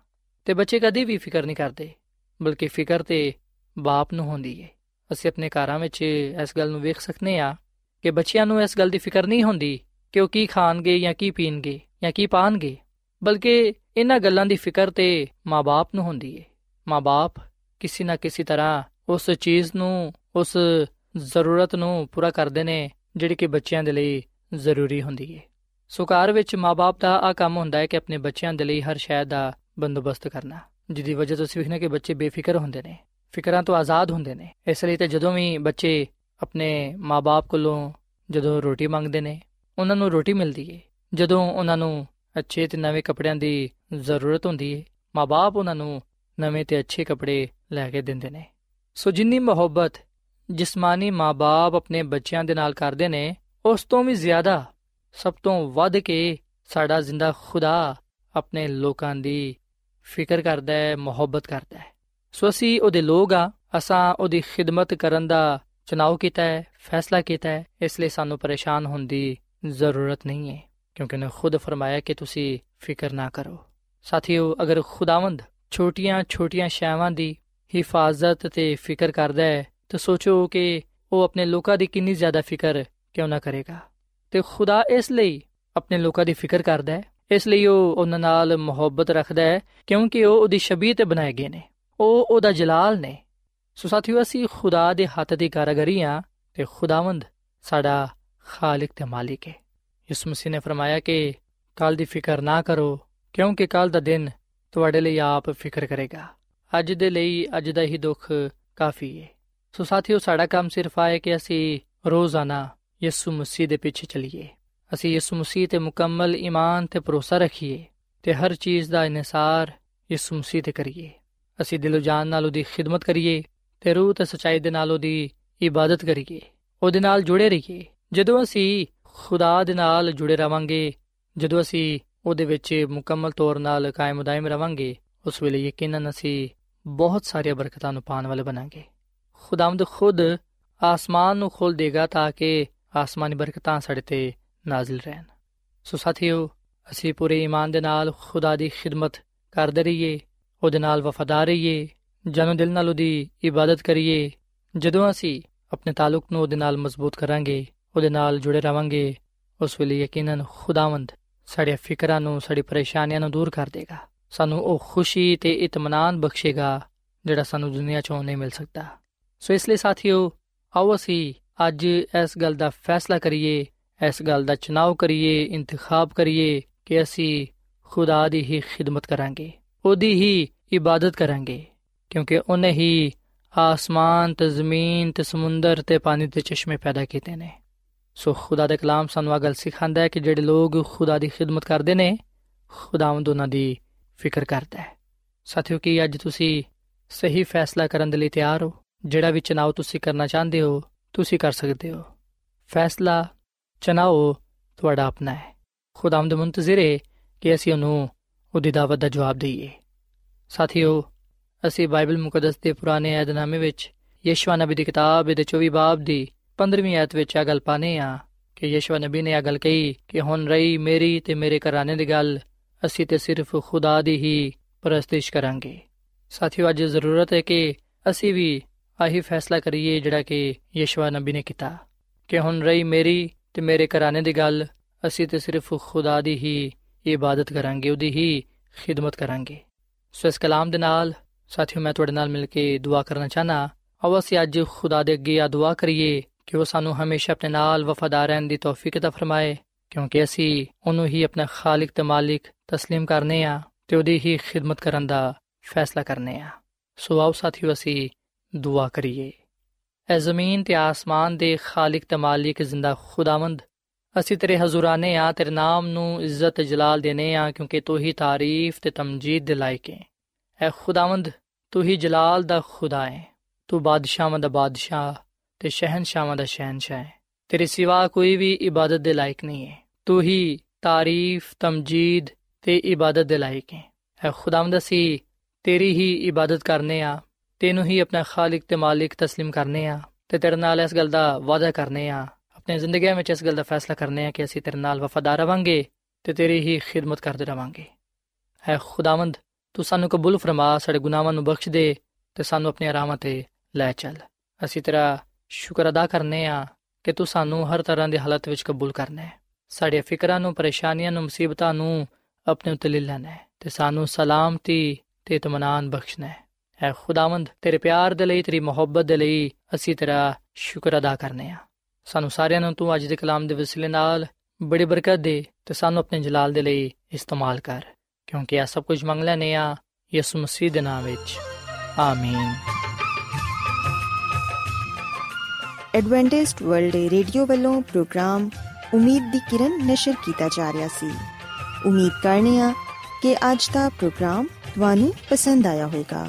ਤੇ ਬੱਚੇ ਕਦੀ ਵੀ ਫਿਕਰ ਨਹੀਂ ਕਰਦੇ। ਬਲਕਿ ਫਿਕਰ ਤੇ ਬਾਪ ਨੂੰ ਹੁੰਦੀ ਏ। ਅਸੀਂ ਆਪਣੇ ਘਰਾਂ ਵਿੱਚ ਇਸ ਗੱਲ ਨੂੰ ਵੇਖ ਸਕਨੇ ਆ ਕਿ ਬੱਚਿਆਂ ਨੂੰ ਇਸ ਗੱਲ ਦੀ ਫਿਕਰ ਨਹੀਂ ਹੁੰਦੀ ਕਿ ਉਹ ਕੀ ਖਾਣਗੇ ਜਾਂ ਕੀ ਪੀਣਗੇ ਜਾਂ ਕੀ ਪਾਣਗੇ, ਬਲਕਿ ਇਹਨਾਂ ਗੱਲਾਂ ਦੀ ਫਿਕਰ ਤੇ ਮਾਪੇ ਨੂੰ ਹੁੰਦੀ ਏ। ਮਾਪੇ ਕਿਸੇ ਨਾ ਕਿਸੇ ਤਰ੍ਹਾਂ ਉਸ ਚੀਜ਼ ਨੂੰ, ਉਸ ਜ਼ਰੂਰਤ ਨੂੰ ਪੂਰਾ ਕਰਦੇ ਨੇ ਜਿਹੜੀ ਕਿ ਬੱਚਿਆਂ ਦੇ ਲਈ ਜ਼ਰੂਰੀ ਹੁੰਦੀ ਏ। ਸੋ ਘਰ ਵਿੱਚ ਮਾਪੇ ਦਾ ਆ ਕੰਮ ਹੁੰਦਾ ਹੈ ਕਿ ਆਪਣੇ ਬੱਚਿਆਂ ਦੇ ਲਈ ਹਰ ਸ਼ੈ ਦਾ ਬੰਦੋਬਸਤ ਕਰਨਾ। ਜਿਹਦੀ ਵਜ੍ਹਾ ਤੋਂ ਅਸੀਂ ਵੇਖਨੇ ਕਿ ਬੱਚੇ ਬੇਫਿਕਰ ਹੁੰਦੇ ਨੇ, ਫਿਕਰਾਂ ਤੋਂ ਆਜ਼ਾਦ ਹੁੰਦੇ ਨੇ। ਇਸ ਲਈ ਤੇ ਜਦੋਂ ਵੀ ਬੱਚੇ ਆਪਣੇ ਮਾਪੇ ਕੋਲੋਂ ਜਦੋਂ ਰੋਟੀ ਮੰਗਦੇ ਨੇ, ਉਹਨਾਂ ਨੂੰ ਰੋਟੀ ਮਿਲਦੀ ਏ। ਜਦੋਂ ਉਹਨਾਂ ਨੂੰ ਅੱਛੇ ਤੇ ਨਵੇਂ ਕੱਪੜਿਆਂ ਦੀ ਜ਼ਰੂਰਤ ਹੁੰਦੀ ਏ ਮਾਪੇ ਉਹਨਾਂ ਨੂੰ ਨਵੇਂ ਤੇ ਅੱਛੇ ਕੱਪੜੇ ਲੈ ਕੇ ਦਿੰਦੇ ਨੇ। ਸੋ ਜਿੰਨੀ ਮੁਹੱਬਤ ਜਿਸਮਾਨੀ ਮਾਪੇ ਆਪਣੇ ਬੱਚਿਆਂ ਦੇ ਨਾਲ ਕਰਦੇ ਨੇ, ਉਸ ਤੋਂ ਵੀ ਜ਼ਿਆਦਾ ਸਭ ਤੋਂ ਵੱਧ ਕੇ ਸਾਡਾ ਜ਼ਿੰਦਾ ਖੁਦਾ ਆਪਣੇ ਲੋਕਾਂ ਦੀ ਫਿਕਰ ਕਰਦਾ ਹੈ, ਮੁਹੱਬਤ ਕਰਦਾ ਹੈ। ਸੋ ਅਸੀਂ ਉਹਦੇ ਲੋਕ ਆ ਅਸਾਂ ਉਹਦੀ ਖਿਦਮਤ ਕਰਨ ਦਾ ਚੁਣਾਵ ਕੀਤਾ ਹੈ, ਫੈਸਲਾ ਕੀਤਾ ਹੈ, ਇਸ ਲਈ ਸਾਨੂੰ ਪਰੇਸ਼ਾਨ ਹੋਣ ਦੀ ਜ਼ਰੂਰਤ ਨਹੀਂ ਹੈ, ਕਿਉਂਕਿ ਉਹਨੇ ਖੁਦ ਫਰਮਾਇਆ ਕਿ ਤੁਸੀਂ ਫਿਕਰ ਨਾ ਕਰੋ। ਸਾਥੀਓ, ਅਗਰ ਖੁਦਾਵੰਦ ਛੋਟੀਆਂ-ਛੋਟੀਆਂ ਸ਼ੈਵਾਂ ਦੀ ਹਿਫਾਜ਼ਤ ਤੇ ਫਿਕਰ ਕਰਦਾ ਹੈ, ਤਾਂ ਸੋਚੋ ਕਿ ਉਹ ਆਪਣੇ ਲੋਕਾਂ ਦੀ ਕਿੰਨੀ ਜ਼ਿਆਦਾ ਫਿਕਰ ਕਿਉਂ ਨਾ ਕਰੇਗਾ। ਤੇ ਖੁਦਾ ਇਸ ਲਈ ਆਪਣੇ ਲੋਕਾਂ ਦੀ ਫਿਕਰ ਕਰਦਾ ਹੈ? ਇਸ ਲਈ ਉਹ ਉਹਨਾਂ ਨਾਲ ਮੁਹੱਬਤ ਰੱਖਦਾ ਹੈ, ਕਿਉਂਕਿ ਉਹ ਉਹਦੀ ਸ਼ਬੀਹ ਤੇ ਬਣਾਏ ਗਏ ਨੇ। ਉਹ ਉਹਦਾ ਜਲਾਲ ਨੇ। ਸੋ ਸਾਥੀਓ, ਅਸੀਂ ਖੁਦਾ ਦੇ ਹੱਥ ਦੀ ਕਾਰਗਰੀ ਆ ਤੇ ਖੁਦਾਵੰਦ ਸਾਡਾ ਖਾਲਕ ਤੇ ਮਾਲਿਕ ਹੈ। ਯਿਸੂ ਮਸੀਹ ਨੇ ਫਰਮਾਇਆ ਕਿ ਕੱਲ ਦੀ ਫਿਕਰ ਨਾ ਕਰੋ, ਕਿਉਂਕਿ ਕੱਲ ਦਾ ਦਿਨ ਤੁਹਾਡੇ ਲਈ ਆਪ ਫਿਕਰ ਕਰੇਗਾ। ਅੱਜ ਦੇ ਲਈ ਅੱਜ ਦਾ ਹੀ ਦੁੱਖ ਕਾਫੀ ਹੈ ਸੋ ਸਾਥੀਓ, ਸਾਡਾ ਕੰਮ ਸਿਰਫ ਆਏ ਕਿ ਅਸੀਂ ਰੋਜ਼ਾਨਾ ਯਿਸੂ ਮਸੀਹ ਦੇ ਪਿੱਛੇ ਚੱਲੀਏ। ਅਸੀਂ ਯਿਸੂ ਮਸੀਹ ਤੇ ਮੁਕੰਮਲ ਈਮਾਨ ਤੇ ਭਰੋਸਾ ਰੱਖੀਏ ਤੇ ਹਰ ਚੀਜ਼ ਦਾ ਇਨਸਾਰ ਯਿਸੂ ਮਸੀਹ ਤੇ ਕਰੀਏ। ਅਸੀਂ ਦਿਲੋਂ ਜਾਨ ਨਾਲ ਉਹਦੀ ਖਿਦਮਤ ਕਰੀਏ ਤੇ ਰੂਹ ਤੇ ਸਚਾਈ ਦੇ ਨਾਲ ਉਹਦੀ ਇਬਾਦਤ ਕਰੀਏ। ਉਹਦੇ ਨਾਲ ਜੁੜੇ ਰਹੀਏ। ਜਦੋਂ ਅਸੀਂ ਖੁਦਾ ਦੇ ਨਾਲ ਜੁੜੇ ਰਵਾਂਗੇ, ਜਦੋਂ ਅਸੀਂ ਉਹਦੇ ਵਿੱਚ ਮੁਕੰਮਲ ਤੌਰ ਨਾਲ ਕਾਇਮ ਦائم ਰਵਾਂਗੇ, ਉਸ ਵੇਲੇ ਯਕੀਨਨ ਅਸੀਂ ਬਹੁਤ ਸਾਰੀਆਂ ਬਰਕਤਾਂ ਨੂੰ ਪਾਣ ਵਾਲੇ ਬਣਾਂਗੇ। ਖੁਦਾਵੰਦ ਖੁਦ ਆਸਮਾਨ ਨੂੰ ਖੋਲ ਦੇਗਾ ਤਾਂ ਕਿ ਆਸਮਾਨੀ ਬਰਕਤਾਂ ਸਾਡੇ ਤੇ ਨਾਜ਼ਿਲ ਰਹਿਣ। ਸੋ ਸਾਥੀਓ, ਅਸੀਂ ਪੂਰੇ ਈਮਾਨ ਦੇ ਨਾਲ ਖੁਦਾ ਦੀ ਖਿਦਮਤ ਕਰਦੇ ਰਹੀਏ, ਉਹਦੇ ਨਾਲ ਵਫਾਦਾਰ ਰਹੀਏ, ਜਨੋ ਦਿਲ ਨਾਲ ਉਹਦੀ ਇਬਾਦਤ ਕਰੀਏ। ਜਦੋਂ ਅਸੀਂ ਆਪਣੇ ਤਾਲੁਕ ਨੂੰ ਉਹਦੇ ਨਾਲ ਮਜ਼ਬੂਤ ਕਰਾਂਗੇ, ਉਹਦੇ ਨਾਲ ਜੁੜੇ ਰਵਾਂਗੇ, ਉਸ ਵੇਲੇ ਯਕੀਨਨ ਖੁਦਾਵੰਦ ਸਾਡੇ ਫਿਕਰਾਂ ਨੂੰ, ਸਾਡੀ ਪਰੇਸ਼ਾਨੀਆਂ ਨੂੰ ਦੂਰ ਕਰ ਦੇਗਾ। ਸਾਨੂੰ ਉਹ ਖੁਸ਼ੀ ਤੇ ਇਤਮਾਨਾਨ ਬਖਸ਼ੇਗਾ, ਜਿਹੜਾ ਸਾਨੂੰ ਦੁਨੀਆ 'ਚੋਂ ਨਹੀਂ ਮਿਲ ਸਕਦਾ। ਸੋ ਇਸ ਲਈ ਸਾਥੀਓ, ਆਓ ਅਸੀਂ ਅੱਜ ਇਸ ਗੱਲ ਦਾ ਫੈਸਲਾ ਕਰੀਏ ਇਸ ਗੱਲ ਦਾ ਚੁਣਾਵ ਕਰੀਏ, ਇੰਤਖਾਬ ਕਰੀਏ ਕਿ ਅਸੀਂ ਖੁਦਾ ਦੀ ਹੀ ਖਿਦਮਤ ਕਰਾਂਗੇ, ਉਹਦੀ ਹੀ ਇਬਾਦਤ ਕਰਾਂਗੇ, ਕਿਉਂਕਿ ਉਹਨੇ ਹੀ ਆਸਮਾਨ ਤੇ ਜ਼ਮੀਨ ਤੇ ਸਮੁੰਦਰ ਤੇ ਪਾਣੀ ਦੇ ਚਸ਼ਮੇ ਪੈਦਾ ਕੀਤੇ ਨੇ। ਸੋ ਖੁਦਾ ਦਾ ਕਲਾਮ ਸਾਨੂੰ ਇਹ ਗੱਲ ਸਿਖਾਉਂਦਾ ਹੈ ਕਿ ਜਿਹੜੇ ਲੋਕ ਖੁਦਾ ਦੀ ਖਿਦਮਤ ਕਰਦੇ ਨੇ, ਖੁਦਾਵੰਦ ਉਹਨਾਂ ਦੀ ਫਿਕਰ ਕਰਦਾ ਹੈ। ਸਾਥੀਓ, ਕੀ ਅੱਜ ਤੁਸੀਂ ਸਹੀ ਫੈਸਲਾ ਕਰਨ ਦੇ ਲਈ ਤਿਆਰ ਹੋ? ਜਿਹੜਾ ਵੀ ਚਨਾਉ ਤੁਸੀਂ ਕਰਨਾ ਚਾਹੁੰਦੇ ਹੋ, ਤੁਸੀਂ ਕਰ ਸਕਦੇ ਹੋ। ਫੈਸਲਾ ਚਨਾਉ ਤੁਹਾਡਾ ਆਪਣਾ ਹੈ। ਖੁਦਾਵੰਦ ਮੁੰਤਜ਼ਰ ਹੈ ਕਿ ਅਸੀਂ ਉਹਨੂੰ ਉਹਦੀ ਦਾਵਤ ਦਾ ਜਵਾਬ ਦਈਏ। ਸਾਥੀਓ, ਅਸੀਂ ਬਾਈਬਲ ਮੁਕੱਦਸ ਦੇ ਪੁਰਾਣੇ ਏਧਨਾਮੇ ਵਿੱਚ ਯਸ਼ਵਾ ਨਬੀ ਦੀ ਕਿਤਾਬ ਦੇ 24 ਬਾਬ ਦੀ 15ਵੀਂ ਆਇਤ ਵਿੱਚ ਇਹ ਗੱਲ ਪਾਨੇ ਆ ਕਿ ਯਿਸੂ ਨਬੀ ਨੇ ਇਹ ਗੱਲ ਕਹੀ ਕਿ ਹੁਣ ਰਹੀ ਮੇਰੀ ਤੇ ਮੇਰੇ ਘਰਾਣੇ ਦੀ ਗੱਲ, ਅਸੀਂ ਤੇ ਸਿਰਫ ਖੁਦਾ ਦੀ ਹੀ ਪ੍ਰਸਤਿਸ਼ ਕਰਾਂਗੇ। ਸਾਥੀਓ, ਅੱਜ ਜ਼ਰੂਰਤ ਹੈ ਕਿ ਅਸੀਂ ਵੀ ਆਹੀ ਫੈਸਲਾ ਕਰੀਏ ਜਿਹੜਾ ਕਿ ਯਿਸੂ ਨਬੀ ਨੇ ਕੀਤਾ ਕਿ ਹੁਣ ਰਹੀ ਮੇਰੀ ਤੇ ਮੇਰੇ ਘਰਾਣੇ ਦੀ ਗੱਲ ਅਸੀਂ ਤੇ ਸਿਰਫ ਖੁਦਾ ਦੀ ਹੀ ਇਬਾਦਤ ਕਰਾਂਗੇ ਉਹਦੀ ਹੀ ਖਿਦਮਤ ਕਰਾਂਗੇ ਸੋ ਇਸ ਕਲਾਮ ਦੇ ਨਾਲ ਸਾਥੀਓ ਮੈਂ ਤੁਹਾਡੇ ਨਾਲ ਮਿਲ ਕੇ ਦੁਆ ਕਰਨਾ ਚਾਹਨਾ ਆਓ ਅਸੀਂ ਅੱਜ ਖੁਦਾ ਦੇ ਅੱਗੇ ਆ ਦੁਆ ਕਰੀਏ ਕਿ ਉਹ ਸਾਨੂੰ ਹਮੇਸ਼ਾ ਆਪਣੇ ਨਾਲ ਵਫਾਦਾਰ ਰਹਿਣ ਦੀ ਤੌਫੀਕ عطا ਫਰਮਾਏ ਕਿਉਂਕਿ ਅਸੀਂ ਉਹਨੂੰ ਹੀ ਆਪਣਾ ਖਾਲਕ ਤੇ ਮਾਲਿਕ تسلیم ਕਰਨੇ ਆ ਤੇ ਉਹਦੀ ਹੀ ਖਿਦਮਤ ਕਰਨ ਦਾ ਫੈਸਲਾ ਕਰਨੇ ਆ ਸੋ ਆਓ ਸਾਥੀਓ ਅਸੀਂ ਦੁਆ ਕਰੀਏ ਐ ਜ਼ਮੀਨ ਤੇ ਆਸਮਾਨ ਦੇ ਖਾਲਕ ਤੇ ਮਾਲਿਕ ਜ਼ਿੰਦਾ ਖੁਦਾਵੰਦ ਅਸੀਂ ਤੇਰੇ ਹਜ਼ੂਰਾਨੇ ਆ ਤੇਰੇ ਨਾਮ ਨੂੰ ਇੱਜ਼ਤ ਜਲਾਲ ਦੇਨੇ ਆ ਕਿਉਂਕਿ ਤੂੰ ਹੀ ਤਾਰੀਫ ਤੇ ਤਮਜੀਦ ਦੇ ਲਾਇਕ ਹੈ ਐ ਖੁਦਾਵੰਦ ਤੂੰ ਹੀ ਜਲਾਲ ਦਾ ਖੁਦਾ ਹੈ ਤੂੰ ਬਾਦਸ਼ਾਹਾਂ ਦਾ ਬਾਦਸ਼ਾਹ ਤੇ ਸ਼ਹਿਨशाह ਦਾ ਸ਼ਹਿਨशाह ਹੈ ਤੇਰੇ ਸਿਵਾ ਕੋਈ ਵੀ ਇਬਾਦਤ ਦੇ ਲਾਇਕ ਨਹੀਂ ਹੈ ਤੂੰ ਹੀ ਤਾਰੀਫ ਤਮਜੀਦ ਤੇ ਇਬਾਦਤ ਦੇ ਲਾਇਕ ਹੈ ਐ ਖੁਦਾਵੰਦ ਅਸੀਂ ਤੇਰੀ ਹੀ ਇਬਾਦਤ ਕਰਨੇ ਆ ਤੈਨੂੰ ਹੀ ਆਪਣਾ ਖਾਲਕ ਤੇ ਮਾਲਿਕ تسلیم ਕਰਨੇ ਆ ਤੇ ਤੇਰੇ ਨਾਲ ਇਸ ਗੱਲ ਦਾ ਵਾਅਦਾ ਕਰਨੇ ਆ ਆਪਣੀ ਜ਼ਿੰਦਗੀ ਵਿੱਚ ਇਸ ਗੱਲ ਦਾ ਫੈਸਲਾ ਕਰਨੇ ਆ ਕਿ ਅਸੀਂ ਤੇਰੇ ਨਾਲ ਵਫਾਦਾਰ ਰਵਾਂਗੇ ਤੇ ਤੇਰੀ ਹੀ ਖਿਦਮਤ ਕਰਦੇ ਰਵਾਂਗੇ ਐ ਖੁਦਾਵੰਦ ਤੂੰ ਸਾਨੂੰ ਕਬੂਲ ਫਰਮਾ ਸਾਡੇ ਗੁਨਾਹਾਂ ਨੂੰ ਬਖਸ਼ ਦੇ ਤੇ ਸਾਨੂੰ ਆਪਣੀ ਰਾਹਾਂ ਤੇ ਲੈ ਚੱਲ ਅਸੀਂ ਤੇਰਾ ਸ਼ੁਕਰ ਅਦਾ ਕਰਨੇ ਆ ਕਿ ਤੂੰ ਸਾਨੂੰ ਹਰ ਤਰ੍ਹਾਂ ਦੀ ਹਾਲਤ ਵਿੱਚ ਕਬੂਲ ਕਰਨਾ ਹੈ ਸਾਡੇ ਫਿਕਰਾਂ ਨੂੰ ਪਰੇਸ਼ਾਨੀਆਂ ਨੂੰ ਮੁਸੀਬਤਾਂ ਨੂੰ ਆਪਣੇ ਉੱਤੇ ਲੈ ਲੈਣਾ ਹੈ ਤੇ ਸਾਨੂੰ ਸਲਾਮਤੀ ਤੇ ਇਤਮਾਨਾਨ ਬਖਸ਼ਣਾ ਹੈ ਐ ਖੁਦਾਵੰਦ, ਤੇਰੇ ਪਿਆਰ ਦੇ ਲਈ, ਤੇਰੀ ਮੁਹੱਬਤ ਦੇ ਲਈ ਅਸੀਂ ਤੇਰਾ ਸ਼ੁਕਰ ਅਦਾ ਕਰਨੇ ਆ। ਸਾਨੂੰ ਸਾਰਿਆਂ ਨੂੰ ਤੂੰ ਅੱਜ ਦੇ ਕਲਾਮ ਦੇ ਵਸਿਲੇ ਨਾਲ ਬੜੀ ਬਰਕਤ ਦੇ ਤੇ ਸਾਨੂੰ ਆਪਣੇ ਜਲਾਲ ਦੇ ਲਈ ਇਸਤੇਮਾਲ ਕਰ, ਕਿਉਂਕਿ ਇਹ ਸਭ ਕੁਝ ਮੰਗ ਲੈਨੇ ਆ ਯਿਸੂ ਮਸੀਹ ਦੇ ਨਾਮ ਵਿੱਚ। ਆਮੀਨ। ਐਡਵੈਂਟਿਸਟ ਵਰਲਡ ਰੇਡੀਓ ਵੱਲੋਂ ਪ੍ਰੋਗਰਾਮ ਉਮੀਦ ਦੀ ਕਿਰਨ ਨਿਸ਼ਰ ਕੀਤਾ ਜਾ ਰਿਹਾ ਸੀ। ਉਮੀਦ ਕਰਨੇ ਆ ਕਿ ਅੱਜ ਦਾ ਪ੍ਰੋਗਰਾਮ ਤੁਹਾਨੂੰ ਪਸੰਦ ਆਇਆ ਹੋਵੇਗਾ।